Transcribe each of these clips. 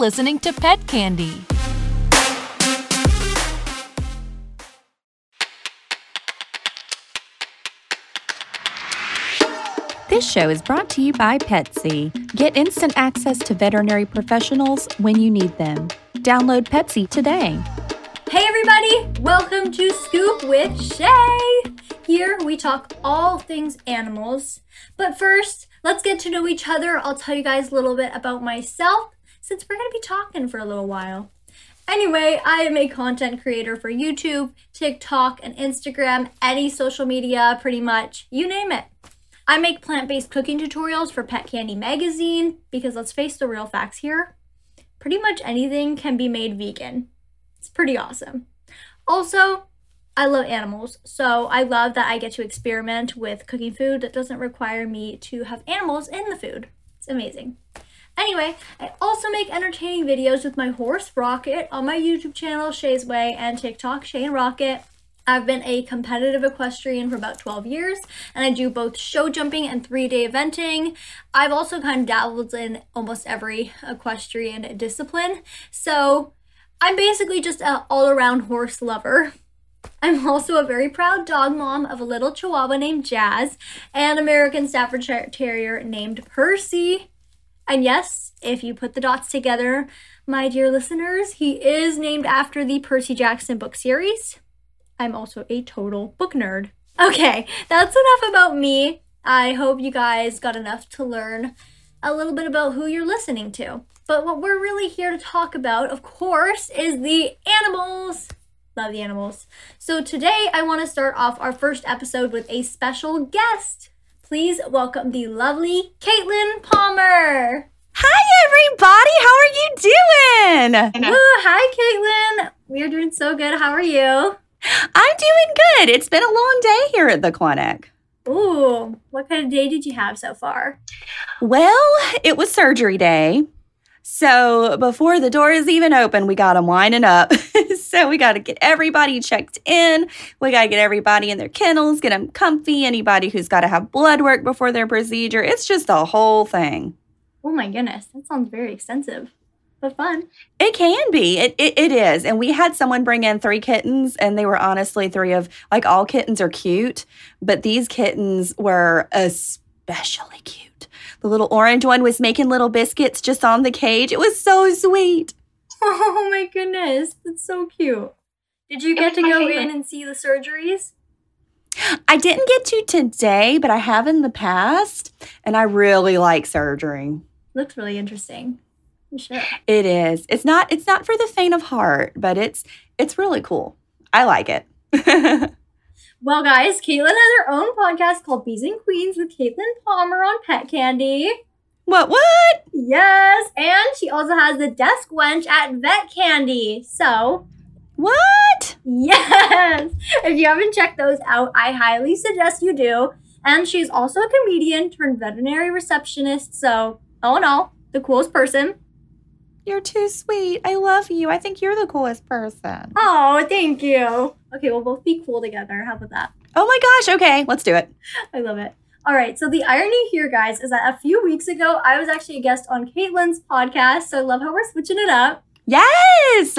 listening to Pet Candy. This show is brought to you by Petsy. Get instant access to veterinary professionals when you need them. Download Petsy today. Hey everybody, welcome to Scoop with Shay. Here we talk all things animals. But first, let's get to know each other. I'll tell you guys a little bit about myself since we're going to be talking for a little while. Anyway, I am a content creator for YouTube, TikTok, and Instagram, any social media, pretty much, you name it. I make plant based cooking tutorials for Pet Candy Magazine because let's face the real facts here pretty much anything can be made vegan. It's pretty awesome. Also, I love animals, so I love that I get to experiment with cooking food that doesn't require me to have animals in the food. It's amazing. Anyway, I also make entertaining videos with my horse Rocket on my YouTube channel Shay's Way and TikTok Shay and Rocket. I've been a competitive equestrian for about 12 years, and I do both show jumping and three day eventing. I've also kind of dabbled in almost every equestrian discipline, so I'm basically just an all around horse lover. I'm also a very proud dog mom of a little chihuahua named Jazz and American Staffordshire Terrier named Percy. And yes, if you put the dots together, my dear listeners, he is named after the Percy Jackson book series. I'm also a total book nerd. Okay, that's enough about me. I hope you guys got enough to learn a little bit about who you're listening to. But what we're really here to talk about, of course, is the animals. Love the animals. So today I want to start off our first episode with a special guest. Please welcome the lovely Caitlin Palmer. Hi, everybody. How are you doing? Woo, hi, Caitlin. We are doing so good. How are you? I'm doing good. It's been a long day here at the clinic. Ooh, what kind of day did you have so far? Well, it was surgery day. So before the door is even open, we got them winding up. so we got to get everybody checked in. We got to get everybody in their kennels, get them comfy. Anybody who's got to have blood work before their procedure. It's just a whole thing. Oh my goodness, that sounds very extensive, but fun. It can be. It, it, it is. And we had someone bring in three kittens, and they were honestly three of, like, all kittens are cute, but these kittens were especially cute. The little orange one was making little biscuits just on the cage. It was so sweet. Oh my goodness, that's so cute. Did you get to go in and see the surgeries? I didn't get to today, but I have in the past, and I really like surgery. Looks really interesting. I'm sure. It is. It's not it's not for the faint of heart, but it's it's really cool. I like it. Well, guys, Caitlin has her own podcast called Bees and Queens with Caitlin Palmer on Pet Candy. what what? Yes, and she also has the Desk Wench at Vet Candy. So, What? yes, if you haven't checked those out, I highly suggest you do. And she's also a comedian turned veterinary receptionist. So, all in all, the coolest person. You're too sweet. I love you. I think you're the coolest person. Oh, thank you. Okay, we'll both be cool together. How about that? Oh my gosh. Okay, let's do it. I love it. All right, so the irony here, guys, is that a few weeks ago, I was actually a guest on Caitlin's podcast. So I love how we're switching it up. Yes.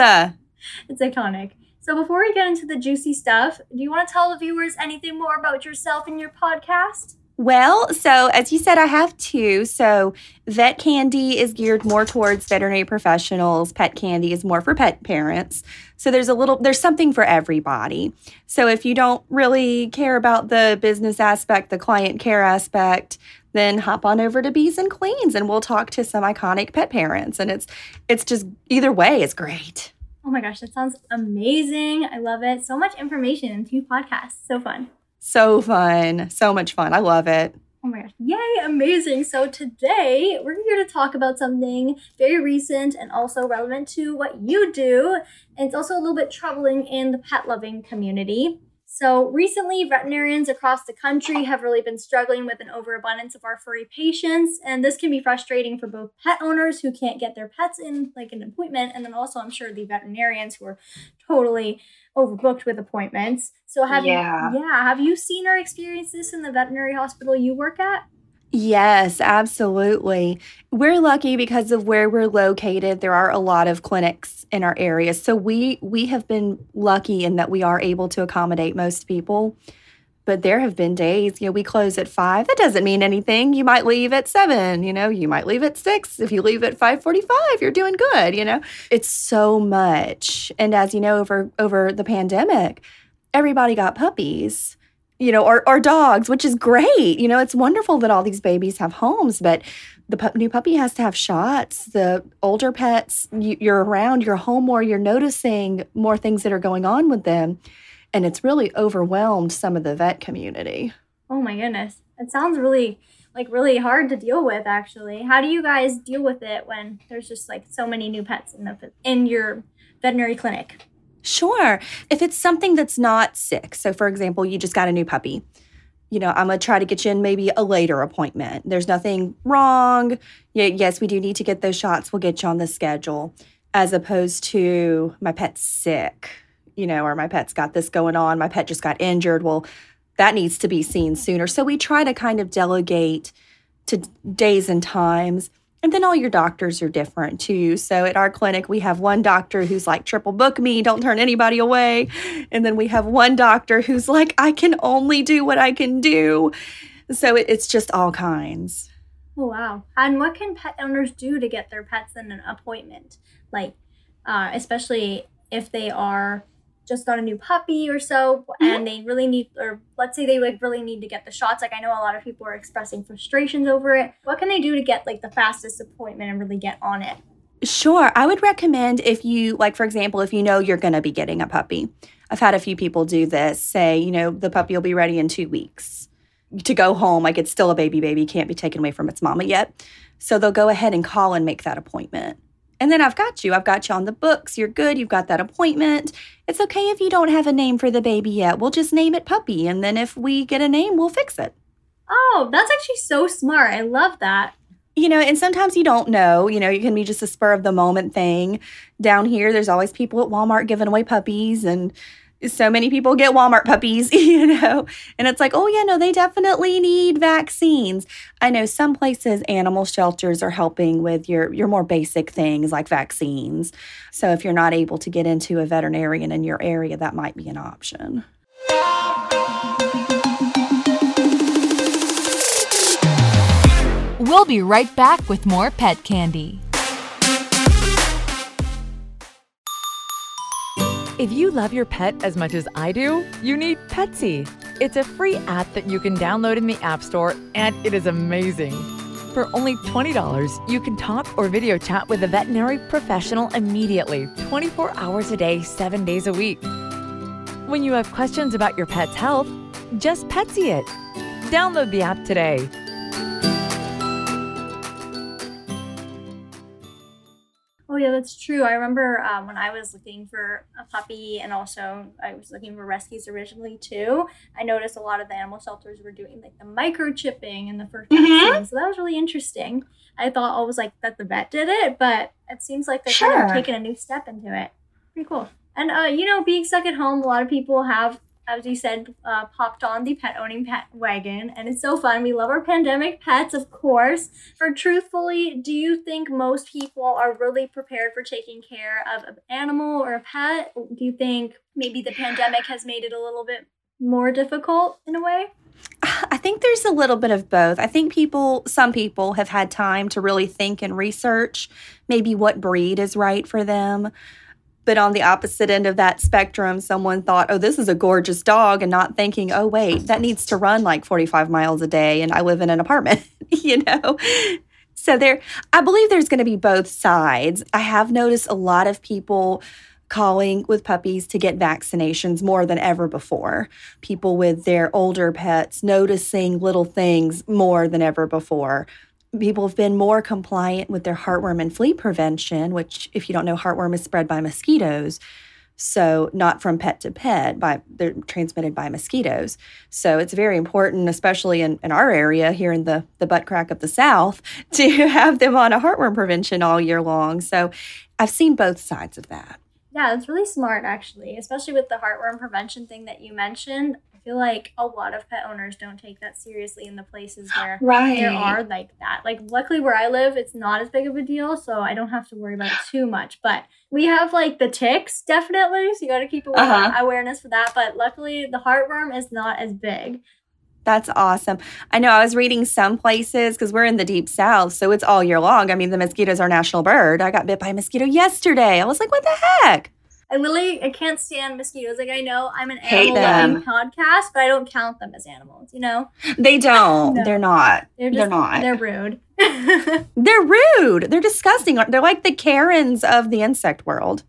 It's iconic. So before we get into the juicy stuff, do you want to tell the viewers anything more about yourself and your podcast? Well, so as you said, I have two. So vet candy is geared more towards veterinary professionals. Pet candy is more for pet parents. So there's a little, there's something for everybody. So if you don't really care about the business aspect, the client care aspect, then hop on over to Bees and Queens and we'll talk to some iconic pet parents. And it's, it's just either way is great. Oh my gosh, that sounds amazing. I love it. So much information in two podcasts. So fun. So fun. So much fun. I love it. Oh my gosh. Yay, amazing. So today we're here to talk about something very recent and also relevant to what you do. And it's also a little bit troubling in the pet loving community. So recently, veterinarians across the country have really been struggling with an overabundance of our furry patients, and this can be frustrating for both pet owners who can't get their pets in like an appointment, and then also I'm sure the veterinarians who are totally overbooked with appointments. So have Yeah. you yeah, have you seen or experienced this in the veterinary hospital you work at? Yes, absolutely. We're lucky because of where we're located. There are a lot of clinics in our area. So we we have been lucky in that we are able to accommodate most people. But there have been days, you know, we close at 5. That doesn't mean anything. You might leave at 7, you know, you might leave at 6. If you leave at 5:45, you're doing good, you know. It's so much. And as you know over over the pandemic, everybody got puppies you know, or, or dogs, which is great. You know, it's wonderful that all these babies have homes, but the pu- new puppy has to have shots. The older pets, you, you're around, you're home more, you're noticing more things that are going on with them. And it's really overwhelmed some of the vet community. Oh my goodness. It sounds really like really hard to deal with actually. How do you guys deal with it when there's just like so many new pets in the in your veterinary clinic? Sure. If it's something that's not sick, so for example, you just got a new puppy, you know, I'm going to try to get you in maybe a later appointment. There's nothing wrong. Yes, we do need to get those shots. We'll get you on the schedule, as opposed to my pet's sick, you know, or my pet's got this going on. My pet just got injured. Well, that needs to be seen sooner. So we try to kind of delegate to days and times and then all your doctors are different too. So at our clinic, we have one doctor who's like, triple book me, don't turn anybody away. And then we have one doctor who's like, I can only do what I can do. So it, it's just all kinds. Oh, wow. And what can pet owners do to get their pets in an appointment? Like, uh, especially if they are just got a new puppy or so mm-hmm. and they really need or let's say they like really need to get the shots like i know a lot of people are expressing frustrations over it what can they do to get like the fastest appointment and really get on it Sure. I would recommend if you, like, for example, if you know you're going to be getting a puppy. I've had a few people do this say, you know, the puppy will be ready in two weeks to go home. Like, it's still a baby, baby, can't be taken away from its mama yet. So they'll go ahead and call and make that appointment. And then I've got you. I've got you on the books. You're good. You've got that appointment. It's okay if you don't have a name for the baby yet. We'll just name it Puppy. And then if we get a name, we'll fix it. Oh, that's actually so smart. I love that. You know, and sometimes you don't know. You know, you can be just a spur of the moment thing. Down here, there's always people at Walmart giving away puppies and so many people get Walmart puppies, you know, and it's like, oh, yeah, no, they definitely need vaccines. I know some places animal shelters are helping with your, your more basic things like vaccines. So if you're not able to get into a veterinarian in your area, that might be an option. We'll be right back with more pet candy. If you love your pet as much as I do, you need Petsy. It's a free app that you can download in the App Store, and it is amazing. For only $20, you can talk or video chat with a veterinary professional immediately, 24 hours a day, 7 days a week. When you have questions about your pet's health, just Petsy it. Download the app today. Yeah, that's true. I remember um, when I was looking for a puppy, and also I was looking for rescues originally too. I noticed a lot of the animal shelters were doing like the microchipping and the 1st mm-hmm. so that was really interesting. I thought always like that the vet did it, but it seems like they're sure. kind of taking a new step into it. Pretty cool. And uh, you know, being stuck at home, a lot of people have as you said, uh, popped on the pet owning pet wagon, and it's so fun. We love our pandemic pets, of course. For truthfully, do you think most people are really prepared for taking care of an animal or a pet? Do you think maybe the pandemic has made it a little bit more difficult in a way? I think there's a little bit of both. I think people, some people have had time to really think and research maybe what breed is right for them. But on the opposite end of that spectrum, someone thought, oh, this is a gorgeous dog, and not thinking, oh, wait, that needs to run like 45 miles a day, and I live in an apartment, you know? So there, I believe there's going to be both sides. I have noticed a lot of people calling with puppies to get vaccinations more than ever before. People with their older pets noticing little things more than ever before people have been more compliant with their heartworm and flea prevention, which, if you don't know, heartworm is spread by mosquitoes. So, not from pet to pet, by they're transmitted by mosquitoes. So, it's very important, especially in, in our area here in the, the butt crack of the South, to have them on a heartworm prevention all year long. So, I've seen both sides of that. Yeah, it's really smart actually, especially with the heartworm prevention thing that you mentioned. Feel like a lot of pet owners don't take that seriously in the places where Right. there are like that. Like luckily where I live, it's not as big of a deal, so I don't have to worry about it too much. But we have like the ticks definitely, so you got to keep Uh-huh. awareness for that. But luckily, the heartworm is not as big. That's awesome. I know I was reading some places because we're in the deep south, so it's all year long. I mean, the mosquito's our national bird. I got bit by a mosquito yesterday. I was like, what the heck? I literally I can't stand mosquitoes. Like I know I'm an Hate animal podcast, but I don't count them as animals. You know, They don't. No. They're not. they're They're not. They're rude. They're rude. They're disgusting. They're like the Karens of the insect world.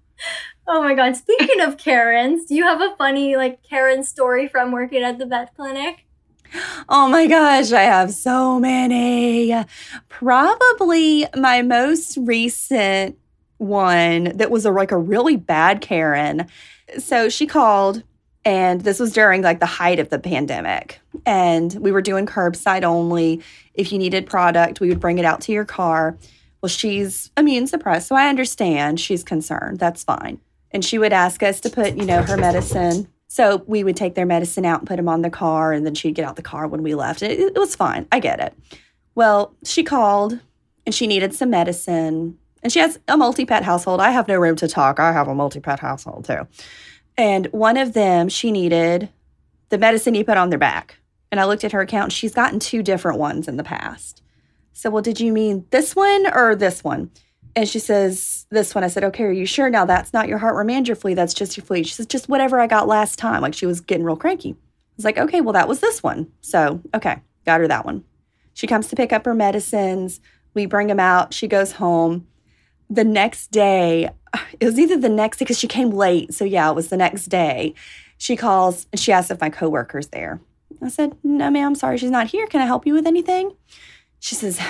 oh my god! Speaking of Karens, do you have a funny like Karen story from working at the vet clinic? Oh my gosh, I have so many. Probably my most recent one that was a, like a really bad Karen. So she called, and this was during like the height of the pandemic. And we were doing curbside only. If you needed product, we would bring it out to your car. Well, she's immune suppressed, so I understand she's concerned. That's fine. And she would ask us to put, you know, her medicine. So we would take their medicine out and put them on the car, and then she'd get out the car when we left. It, it was fine. I get it. Well, she called and she needed some medicine. And she has a multi pet household. I have no room to talk. I have a multi pet household too. And one of them, she needed the medicine you put on their back. And I looked at her account, and she's gotten two different ones in the past. So, well, did you mean this one or this one? And she says, This one. I said, Okay, are you sure? Now that's not your and your flea. That's just your flea. She says, Just whatever I got last time. Like she was getting real cranky. I was like, Okay, well, that was this one. So, okay, got her that one. She comes to pick up her medicines. We bring them out. She goes home. The next day, it was either the next day because she came late. So, yeah, it was the next day. She calls and she asks if my coworker's there. I said, No, ma'am, sorry, she's not here. Can I help you with anything? She says,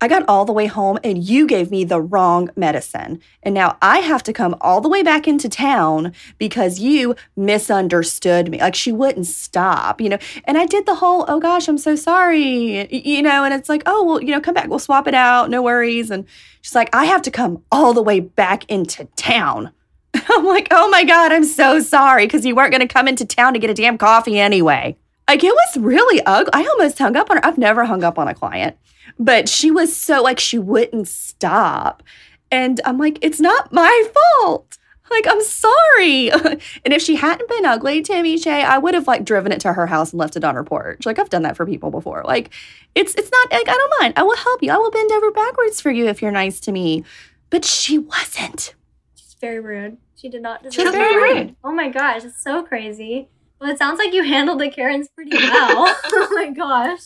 I got all the way home and you gave me the wrong medicine. And now I have to come all the way back into town because you misunderstood me. Like she wouldn't stop, you know. And I did the whole, oh gosh, I'm so sorry, you know. And it's like, oh, well, you know, come back, we'll swap it out, no worries. And she's like, I have to come all the way back into town. I'm like, oh my God, I'm so sorry because you weren't going to come into town to get a damn coffee anyway. Like it was really ugly. I almost hung up on her. I've never hung up on a client, but she was so like she wouldn't stop. And I'm like, it's not my fault. Like, I'm sorry. and if she hadn't been ugly, Tammy Shay, I would have like driven it to her house and left it on her porch. Like I've done that for people before. Like it's it's not like I don't mind. I will help you. I will bend over backwards for you if you're nice to me. But she wasn't. She's very rude. She did not deserve She was to very be rude. Oh my gosh, it's so crazy. Well, it sounds like you handled the Karens pretty well. oh my gosh.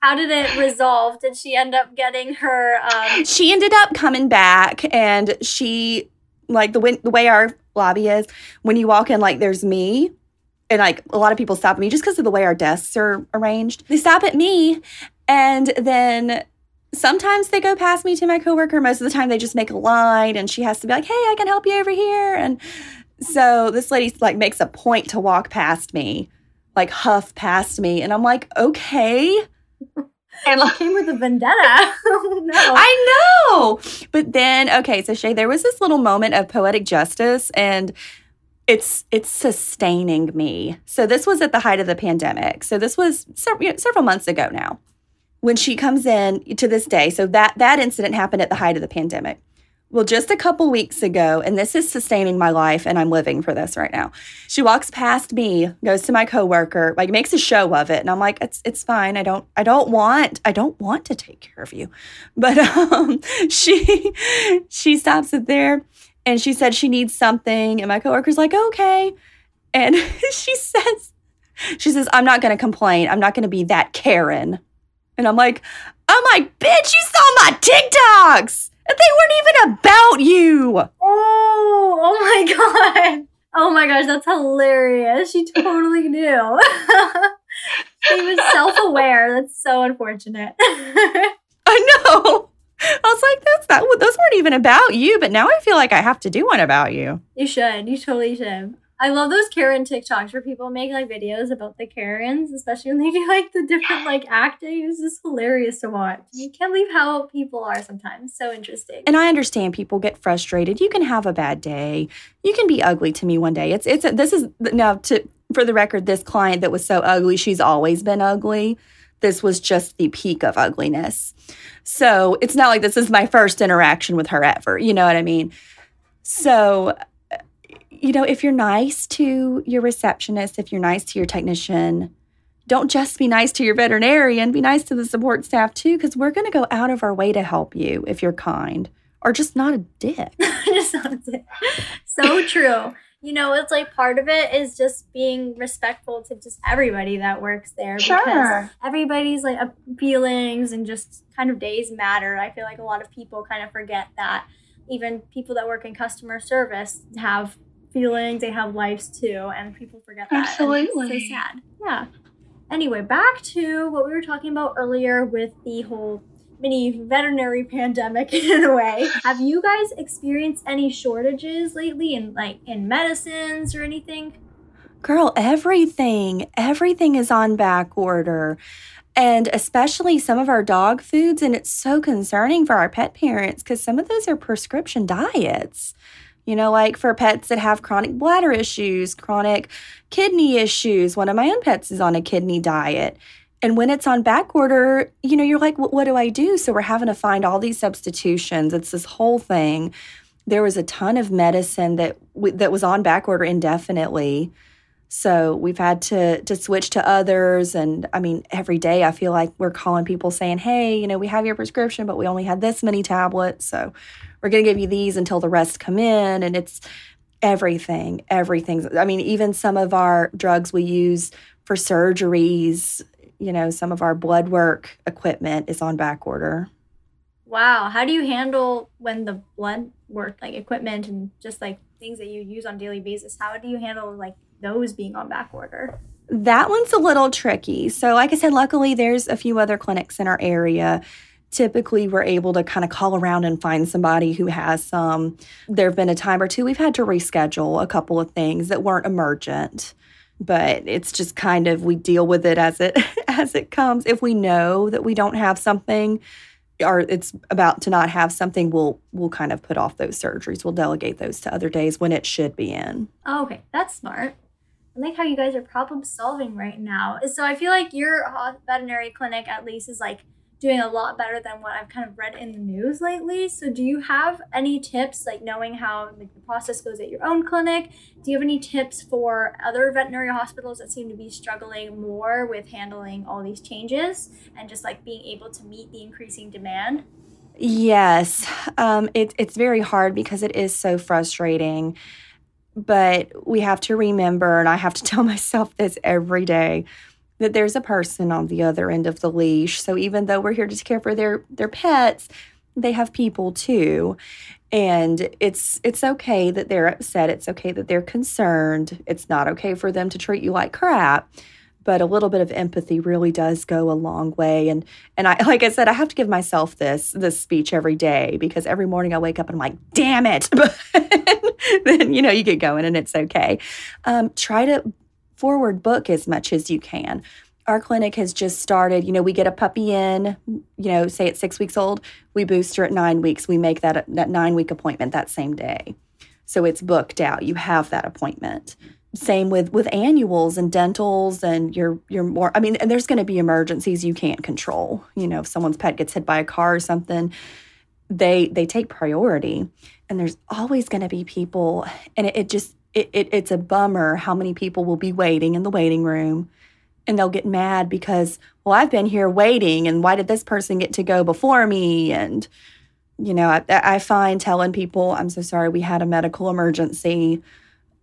How did it resolve? Did she end up getting her um she ended up coming back and she like the way, the way our lobby is when you walk in like there's me and like a lot of people stop at me just because of the way our desks are arranged. They stop at me and then sometimes they go past me to my coworker. Most of the time they just make a line and she has to be like hey i can help you over here. And so this lady like makes a point to walk past me like huff past me. And i'm like okay and like came with a vendetta? oh no. I know. But then, okay, so Shay, there was this little moment of poetic justice and it's it's sustaining me. So this was at the height of the pandemic. So this was several, you know, several months ago now. When she comes in to this day, so that that incident happened at the height of the pandemic. Well, just a couple weeks ago, and this is sustaining my life, and I'm living for this right now. She walks past me, goes to my coworker, like makes a show of it, and I'm like, "It's it's fine. I don't I don't want I don't want to take care of you," but um, she she stops it there, and she said she needs something, and my coworker's like, "Okay," and she says she says, "I'm not going to complain. I'm not going to be that Karen," and I'm like, "I'm like, bitch, you saw my TikToks." They weren't even about you. Oh, oh my god. Oh my gosh, that's hilarious. She totally knew. she was self-aware. That's so unfortunate. I know. I was like, that's that. Those weren't even about you, but now I feel like I have to do one about you. you should. You totally should. I love those Karen TikToks where people make like videos about the Karens, especially when they do like the different like acting. It's just hilarious to watch. You can't believe how people are sometimes. So interesting. And I understand people get frustrated. You can have a bad day. You can be ugly to me one day. It's it's this is now to for the record, this client that was so ugly, she's always been ugly. This was just the peak of ugliness. So it's not like this is my first interaction with her ever. You know what I mean? So, you know, if you're nice to your receptionist, if you're nice to your technician, don't just be nice to your veterinarian, be nice to the support staff too, because we're going to go out of our way to help you if you're kind or just not a dick. just not a dick. So true. You know, it's like part of it is just being respectful to just everybody that works there. Sure. Because everybody's like feelings and just kind of days matter. I feel like a lot of people kind of forget that. Even people that work in customer service have feelings, they have lives too, and people forget that. and it's Absolutely. so sad. Yeah. Anyway, back to what we were talking about earlier with the whole mini veterinary pandemic in a way. Have you guys experienced any shortages lately in like in medicines or anything? Girl, everything, everything is on back order. And especially some of our dog foods. And it's so concerning for our pet parents because some of those are prescription diets. You know, like for pets that have chronic bladder issues, chronic kidney issues. One of my own pets is on a kidney diet. And when it's on back order, you know, you're like, "What- do I do? So we're having to find all these substitutions. It's this whole thing. There was a ton of medicine that w- that was on back order indefinitely. So we've had to to switch to others, and I mean, every day I feel like we're calling people saying, "Hey, you know, we have your prescription, but we only had this many tablets, so we're going to give you these until the rest come in." And it's everything, everything. I mean, even some of our drugs we use for surgeries, you know, some of our blood work equipment is on back order. Wow, how do you handle when the blood work like equipment and just like things that you use on a daily basis? How do you handle like those being on back order? That one's a little tricky. So, like I said, luckily there's a few other clinics in our area. Typically, we're able to kind of call around and find somebody who has some. There have been a time or two we've had to reschedule a couple of things that weren't emergent, but it's just kind of we deal with it as it as it comes. If we know that we don't have something or it's about to not have something, we'll we'll kind of put off those surgeries. We'll delegate those to other days when it should be in. Oh, okay, that's smart. I like how you guys are problem solving right now. So I feel like your veterinary clinic at least is like doing a lot better than what I've kind of read in the news lately. So do you have any tips like knowing how like the process goes at your own clinic? Do you have any tips for other veterinary hospitals that seem to be struggling more with handling all these changes and just like being able to meet the increasing demand? Yes, um, it, it's very hard because it is so frustrating. But we have to remember, and I have to tell myself this every day, that there's a person on the other end of the leash. So even though we're here to care for their their pets, they have people too. And it's it's okay that they're upset. It's okay that they're concerned. It's not okay for them to treat you like crap but a little bit of empathy really does go a long way and and I like I said I have to give myself this this speech every day because every morning I wake up and I'm like damn it then you know you get going and it's okay um, try to forward book as much as you can. Our clinic has just started. You know we get a puppy in you know say at six weeks old we booster at nine weeks. We make that that nine week appointment that same day. So it's booked out. You have that appointment. Same with with annuals and dentals and you're you're more i mean and there's going to be emergencies you can't control. You know if someone's pet gets hit by a car or something they they take priority. And there's always going to be people and it, it just it, it it's a bummer how many people will be waiting in the waiting room and they'll get mad because well i've been here waiting and why did this person get to go before me and you know i, I find telling people i'm so sorry we had a medical emergency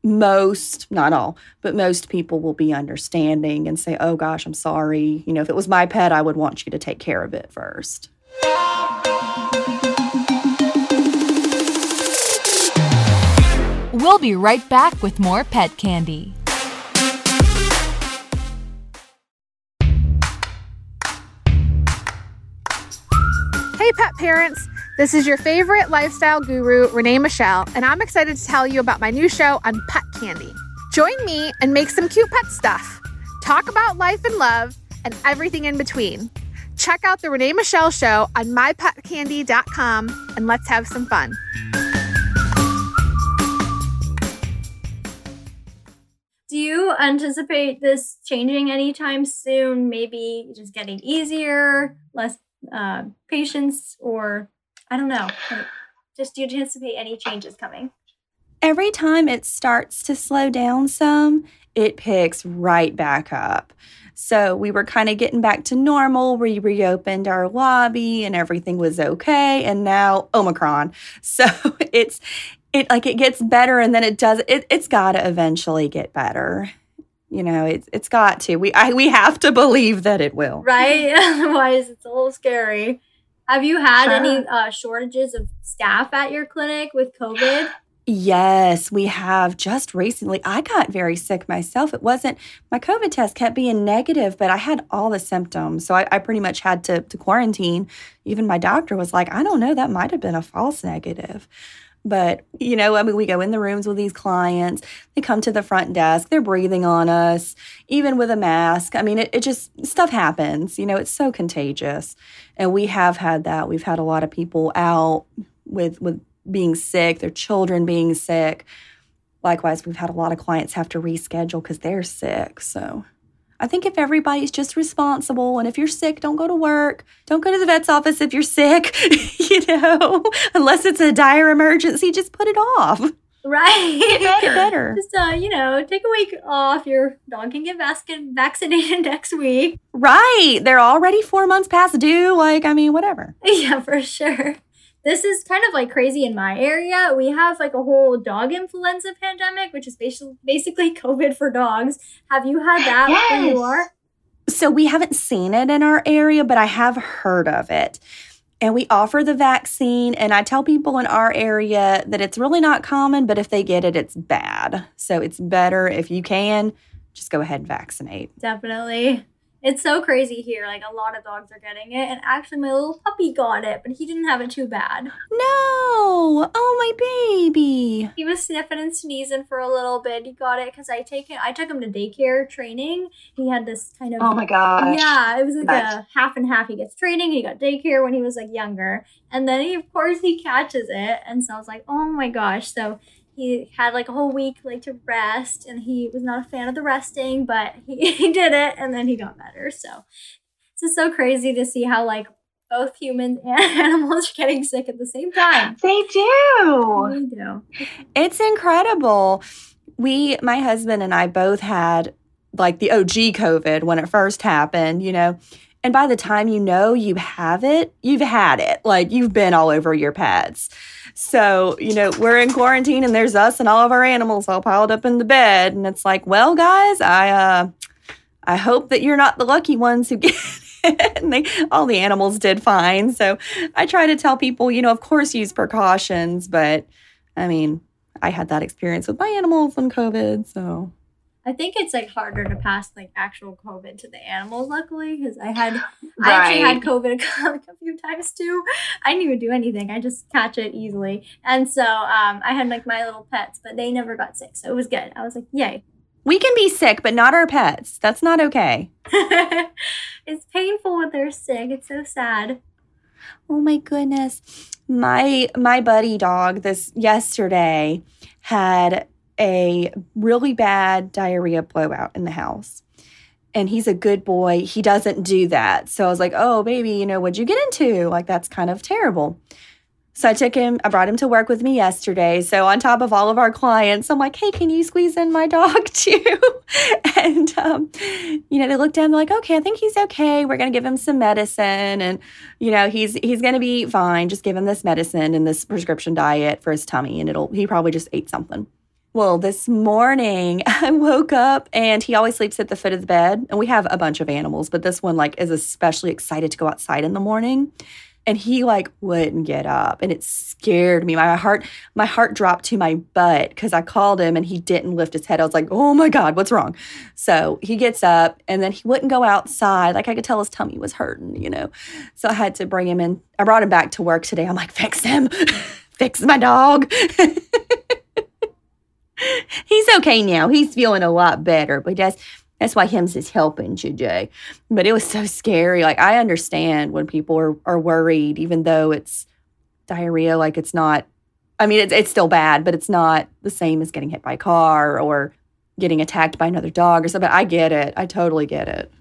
most, not all, but most people will be understanding and say, oh gosh, I'm sorry. You know, if it was my pet, I would want you to take care of it first. We'll be right back with more pet candy. Hey, pet parents. This is your favorite lifestyle guru, Renee Michelle, and I'm excited to tell you about my new show on Pet Candy. Join me and make some cute pet stuff. Talk about life and love and everything in between. Check out the Renee Michelle Show on mypetcandy.com and let's have some fun. Do you anticipate this changing anytime soon? Maybe just getting easier, less uh, patients, or I don't know. Just do you anticipate any changes coming? Every time it starts to slow down some, it picks right back up. So we were kind of getting back to normal. We reopened our lobby and everything was okay. And now Omicron. So it's it like it gets better and then it does it, it's got to eventually get better. You know, it's it's got to. We I, we have to believe that it will. Right? Otherwise, it's a little scary. Have you had Sure. any uh, shortages of staff at your clinic with COVID? Yes, we have just recently. I got very sick myself. It wasn't my COVID test kept being negative, but I had all the symptoms. So I, I pretty much had to, to quarantine. Even my doctor was like, I don't know, that might have been a false negative. But, you know, I mean, we go in the rooms with these clients, they come to the front desk, they're breathing on us, even with a mask. I mean, it, it just, stuff happens. You know, it's so contagious. And we have had that. We've had a lot of people out with, with, being sick, their children being sick. Likewise, we've had a lot of clients have to reschedule because they're sick. So I think if everybody's just responsible and if you're sick, don't go to work. Don't go to the vet's office if you're sick, you know, unless it's a dire emergency, just put it off. Right. Get better. Just uh, you know, take a week off. Your dog can get vac- vaccinated next week. Right. They're already four months past due. Like, I mean, whatever. Yeah, for sure. This is kind of like crazy in my area. We have like a whole dog influenza pandemic, which is basically basically COVID for dogs. Have you had that where you are? So we haven't seen it in our area, but I have heard of it. And we offer the vaccine, and I tell people in our area that it's really not common, but if they get it, it's bad. So it's better if you can just go ahead and vaccinate. Definitely. It's so crazy here. Like a lot of dogs are getting it, and actually, my little puppy got it, but he didn't have it too bad. No, oh my baby. He was sniffing and sneezing for a little bit. He got it because I take him. I took him to daycare training. He had this kind of Oh my gosh. Yeah, it was like Nice. a half and half. He gets training, he got daycare when he was like younger, and then he, of course, he catches it, and so I was like, oh my gosh. So he had like a whole week like to rest, and he was not a fan of the resting, but he, he did it, and then he got better. So it's just so crazy to see how like both humans and animals are getting sick at the same time. They do. We do. It's incredible. We, my husband and I both had like the OG COVID when it first happened, you know. And by the time you know you have it, you've had it. Like you've been all over your pets. So, you know, we're in quarantine and there's us and all of our animals all piled up in the bed. And it's like, well, guys, I uh I hope that you're not the lucky ones who get it. And they, all the animals did fine. So I try to tell people, you know, of course use precautions, but I mean, I had that experience with my animals and COVID. So I think it's like harder to pass like actual COVID to the animals, luckily, because I had I actually had COVID a, a few times too. I didn't even do anything; I just catch it easily. And so um, I had like my little pets, but they never got sick, so it was good. I was like, yay! we can be sick, but not our pets. That's not okay. it's painful when they're sick. It's so sad. Oh my goodness. My my buddy dog this yesterday had a really bad diarrhea blowout in the house. And he's a good boy. He doesn't do that. So I was like, "Oh, baby, you know, what'd you get into? Like that's kind of terrible." So I took him, I brought him to work with me yesterday. So on top of all of our clients, I'm like, hey, can you squeeze in my dog too? and, um, you know, they looked down, they're like, okay, I think he's okay. We're going to give him some medicine. And, you know, he's, he's going to be fine. Just give him this medicine and this prescription diet for his tummy. And it'll, he probably just ate something. Well, this morning I woke up and he always sleeps at the foot of the bed. And we have a bunch of animals, but this one like is especially excited to go outside in the morning and he like wouldn't get up and it scared me. My heart my heart dropped to my butt because i called him and he didn't lift his head. I was like oh my god what's wrong? So he gets up and then he wouldn't go outside. Like i could tell his tummy was hurting you know? So i had to bring him in. I brought him back to work today. I'm like fix him. Fix my dog he's okay now he's feeling a lot better but that's that's why him's is helping today but it was so scary. Like I understand when people are, are worried, even though it's diarrhea, like it's not I mean it's it's still bad, but it's not the same as getting hit by a car or getting attacked by another dog or something. I get it. I totally get it.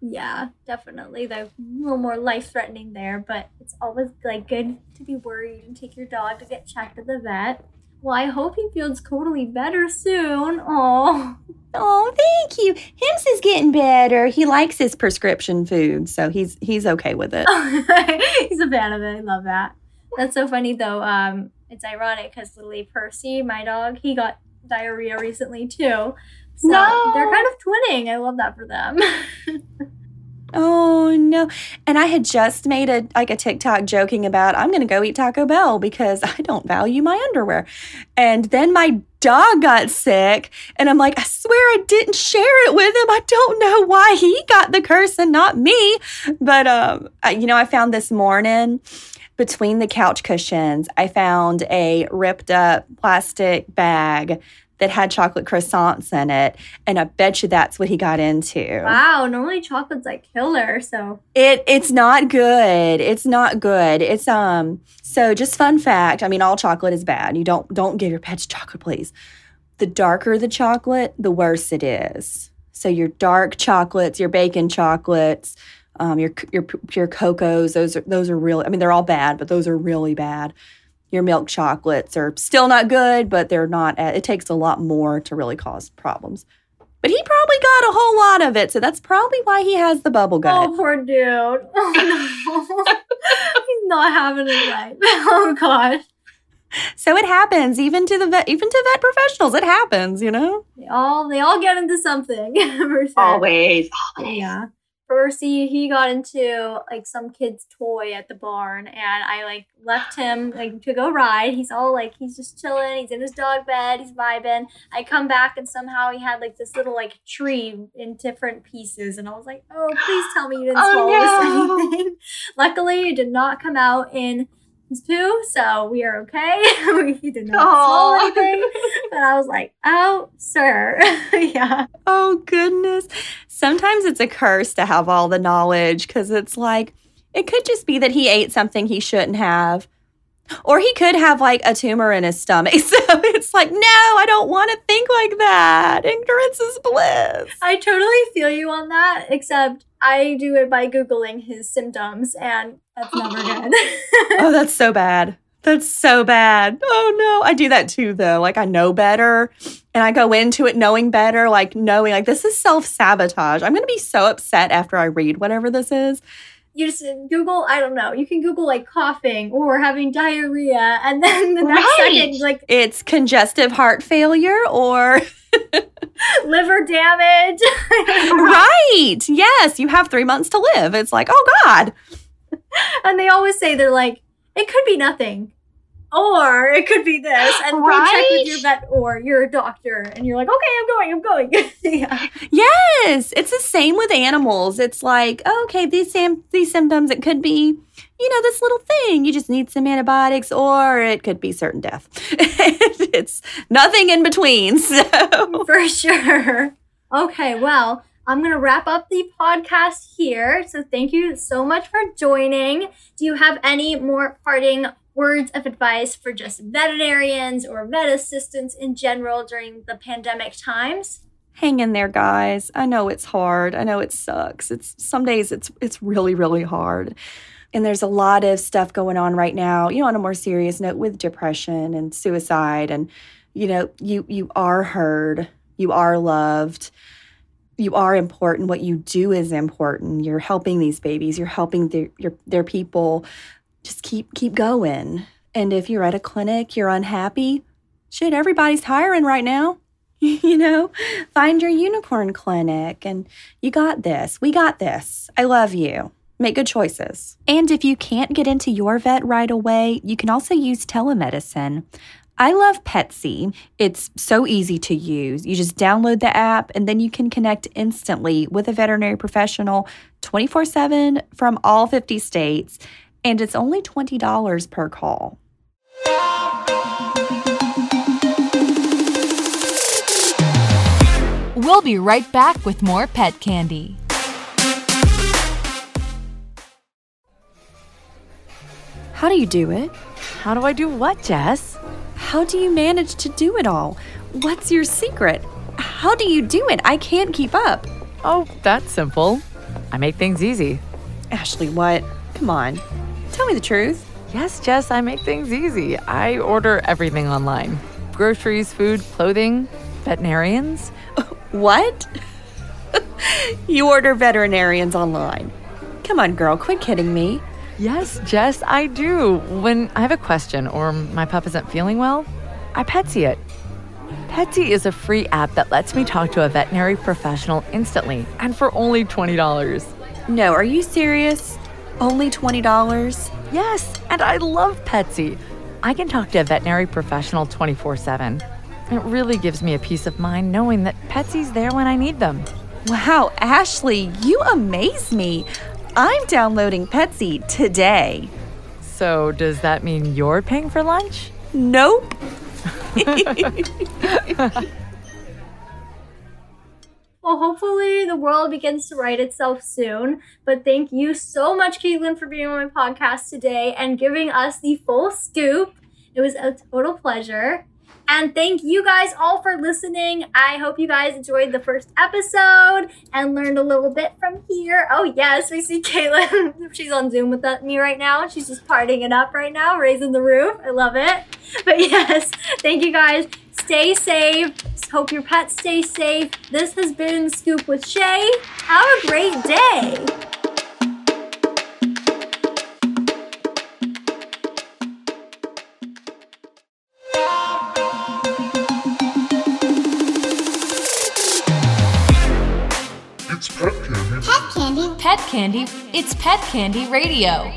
Yeah, definitely. They're a little more life threatening there, but it's always like good to be worried and take your dog to get checked at the vet. Well, I hope he feels totally better soon. Oh, Oh, thank you. Hims is getting better. He likes his prescription food, so he's he's okay with it. he's a fan of it. I love that. That's so funny though. Um, it's ironic because literally Percy, my dog, he got diarrhea recently too. So No. they're kind of twinning. I love that for them. Oh no. And I had just made a like a TikTok joking about I'm going to go eat Taco Bell because I don't value my underwear. And then my dog got sick and I'm like I swear I didn't share it with him. I don't know why he got the curse and not me. But um I, you know I found this morning between the couch cushions I found a ripped up plastic bag that had chocolate croissants in it and I bet you that's what he got into. wow, normally chocolate's like killer. So It it's not good. It's not good. It's um so just fun fact. I mean all chocolate is bad. You don't don't give your pets chocolate please. The darker the chocolate, the worse it is. So your dark chocolates, your bacon chocolates, um your your pure cocos, those are those are really I mean they're all bad, but those are really bad. Your milk chocolates are still not good, but they're not it takes a lot more to really cause problems. But he probably got a whole lot of it, so that's probably why he has the bubble gut. Oh, poor dude. Oh no. He's not having it right. Oh gosh. So it happens, even to the vet, even to vet professionals. It happens, you know. They all they all get into something. Always, always. Yeah. Percy, he got into like some kid's toy at the barn and I like left him like to go ride. He's all like he's just chilling, he's in his dog bed, he's vibing. I come back and somehow he had like this little like tree in different pieces and I was like, Oh, please tell me you didn't Oh, swallow no. this anything. Luckily it did not come out in his poo, so we are okay. he did not swallow anything. But I was like, Oh, sir. yeah. Oh goodness. Sometimes it's a curse to have all the knowledge because it's like it could just be that he ate something he shouldn't have. Or he could have like a tumor in his stomach. So it's like, no, I don't want to think like that. Ignorance is bliss. I totally feel you on that, except I do it by Googling his symptoms, and that's never good. oh, that's so bad. That's so bad. Oh no, I do that too though. Like I know better and I go into it knowing better, like knowing like this is self-sabotage. I'm going to be so upset after I read whatever this is. you just uh, Google, I don't know, you can Google like coughing or having diarrhea, and then the next Right. second, like It's congestive heart failure or liver damage. right. Yes, you have 3 months to live. It's like, "Oh god." and they always say they're like, it could be nothing. Or it could be this, and go check with your vet or your doctor, and you're like, okay, I'm going, I'm going. yeah. Yes, it's the same with animals. It's like, okay, these sam- these symptoms it could be, you know, this little thing. You just need some antibiotics or it could be certain death. it's nothing in between. So, For sure. Okay, well, I'm going to wrap up the podcast here. So thank you so much for joining. Do you have any more parting words of advice for just veterinarians or vet assistants in general during the pandemic times? hang in there, guys. I know it's hard. I know it sucks. It's some days it's it's really really hard. And there's a lot of stuff going on right now, you know, on a more serious note with depression and suicide and you know, you you are heard, you are loved. You are important. What you do is important. You're helping these babies. You're helping their your, their people. Just keep keep going. And if you're at a clinic, you're unhappy. Shit, everybody's hiring right now. you know, find your unicorn clinic and you got this. We got this. I love you. Make good choices. And if you can't get into your vet right away, you can also use telemedicine. I love Petsy. It's so easy to use. You just download the app and then you can connect instantly with a veterinary professional 24 7 from all 50 states. And it's only $20 per call. We'll be right back with more pet candy. How do you do it? How do I do what, Jess? How do you manage to do it all? What's your secret? How do you do it? I can't keep up. Oh, that's simple. I make things easy. Ashley, what? Come on. Tell me the truth. Yes, Jess, I make things easy. I order everything online groceries, food, clothing, veterinarians. What? you order veterinarians online. Come on, girl, quit kidding me. Yes, Jess, I do. When I have a question or my pup isn't feeling well, I Petsy it. Petsy is a free app that lets me talk to a veterinary professional instantly and for only $20. No, are you serious? Only $20? Yes, and I love Petsy. I can talk to a veterinary professional 24 7. It really gives me a peace of mind knowing that Petsy's there when I need them. Wow, Ashley, you amaze me. I'm downloading Petsy today. So, does that mean you're paying for lunch? Nope. Well, hopefully the world begins to right itself soon. But thank you so much, Caitlin, for being on my podcast today and giving us the full scoop. It was a total pleasure. And thank you guys all for listening. I hope you guys enjoyed the first episode and learned a little bit from here. Oh, yes, we see Caitlin. She's on Zoom with me right now. She's just partying it up right now, raising the roof. I love it. But yes, thank you guys. Stay safe. Hope your pets stay safe. This has been Scoop with Shay. Have a great day. Pet Candy, it's Pet Candy Radio.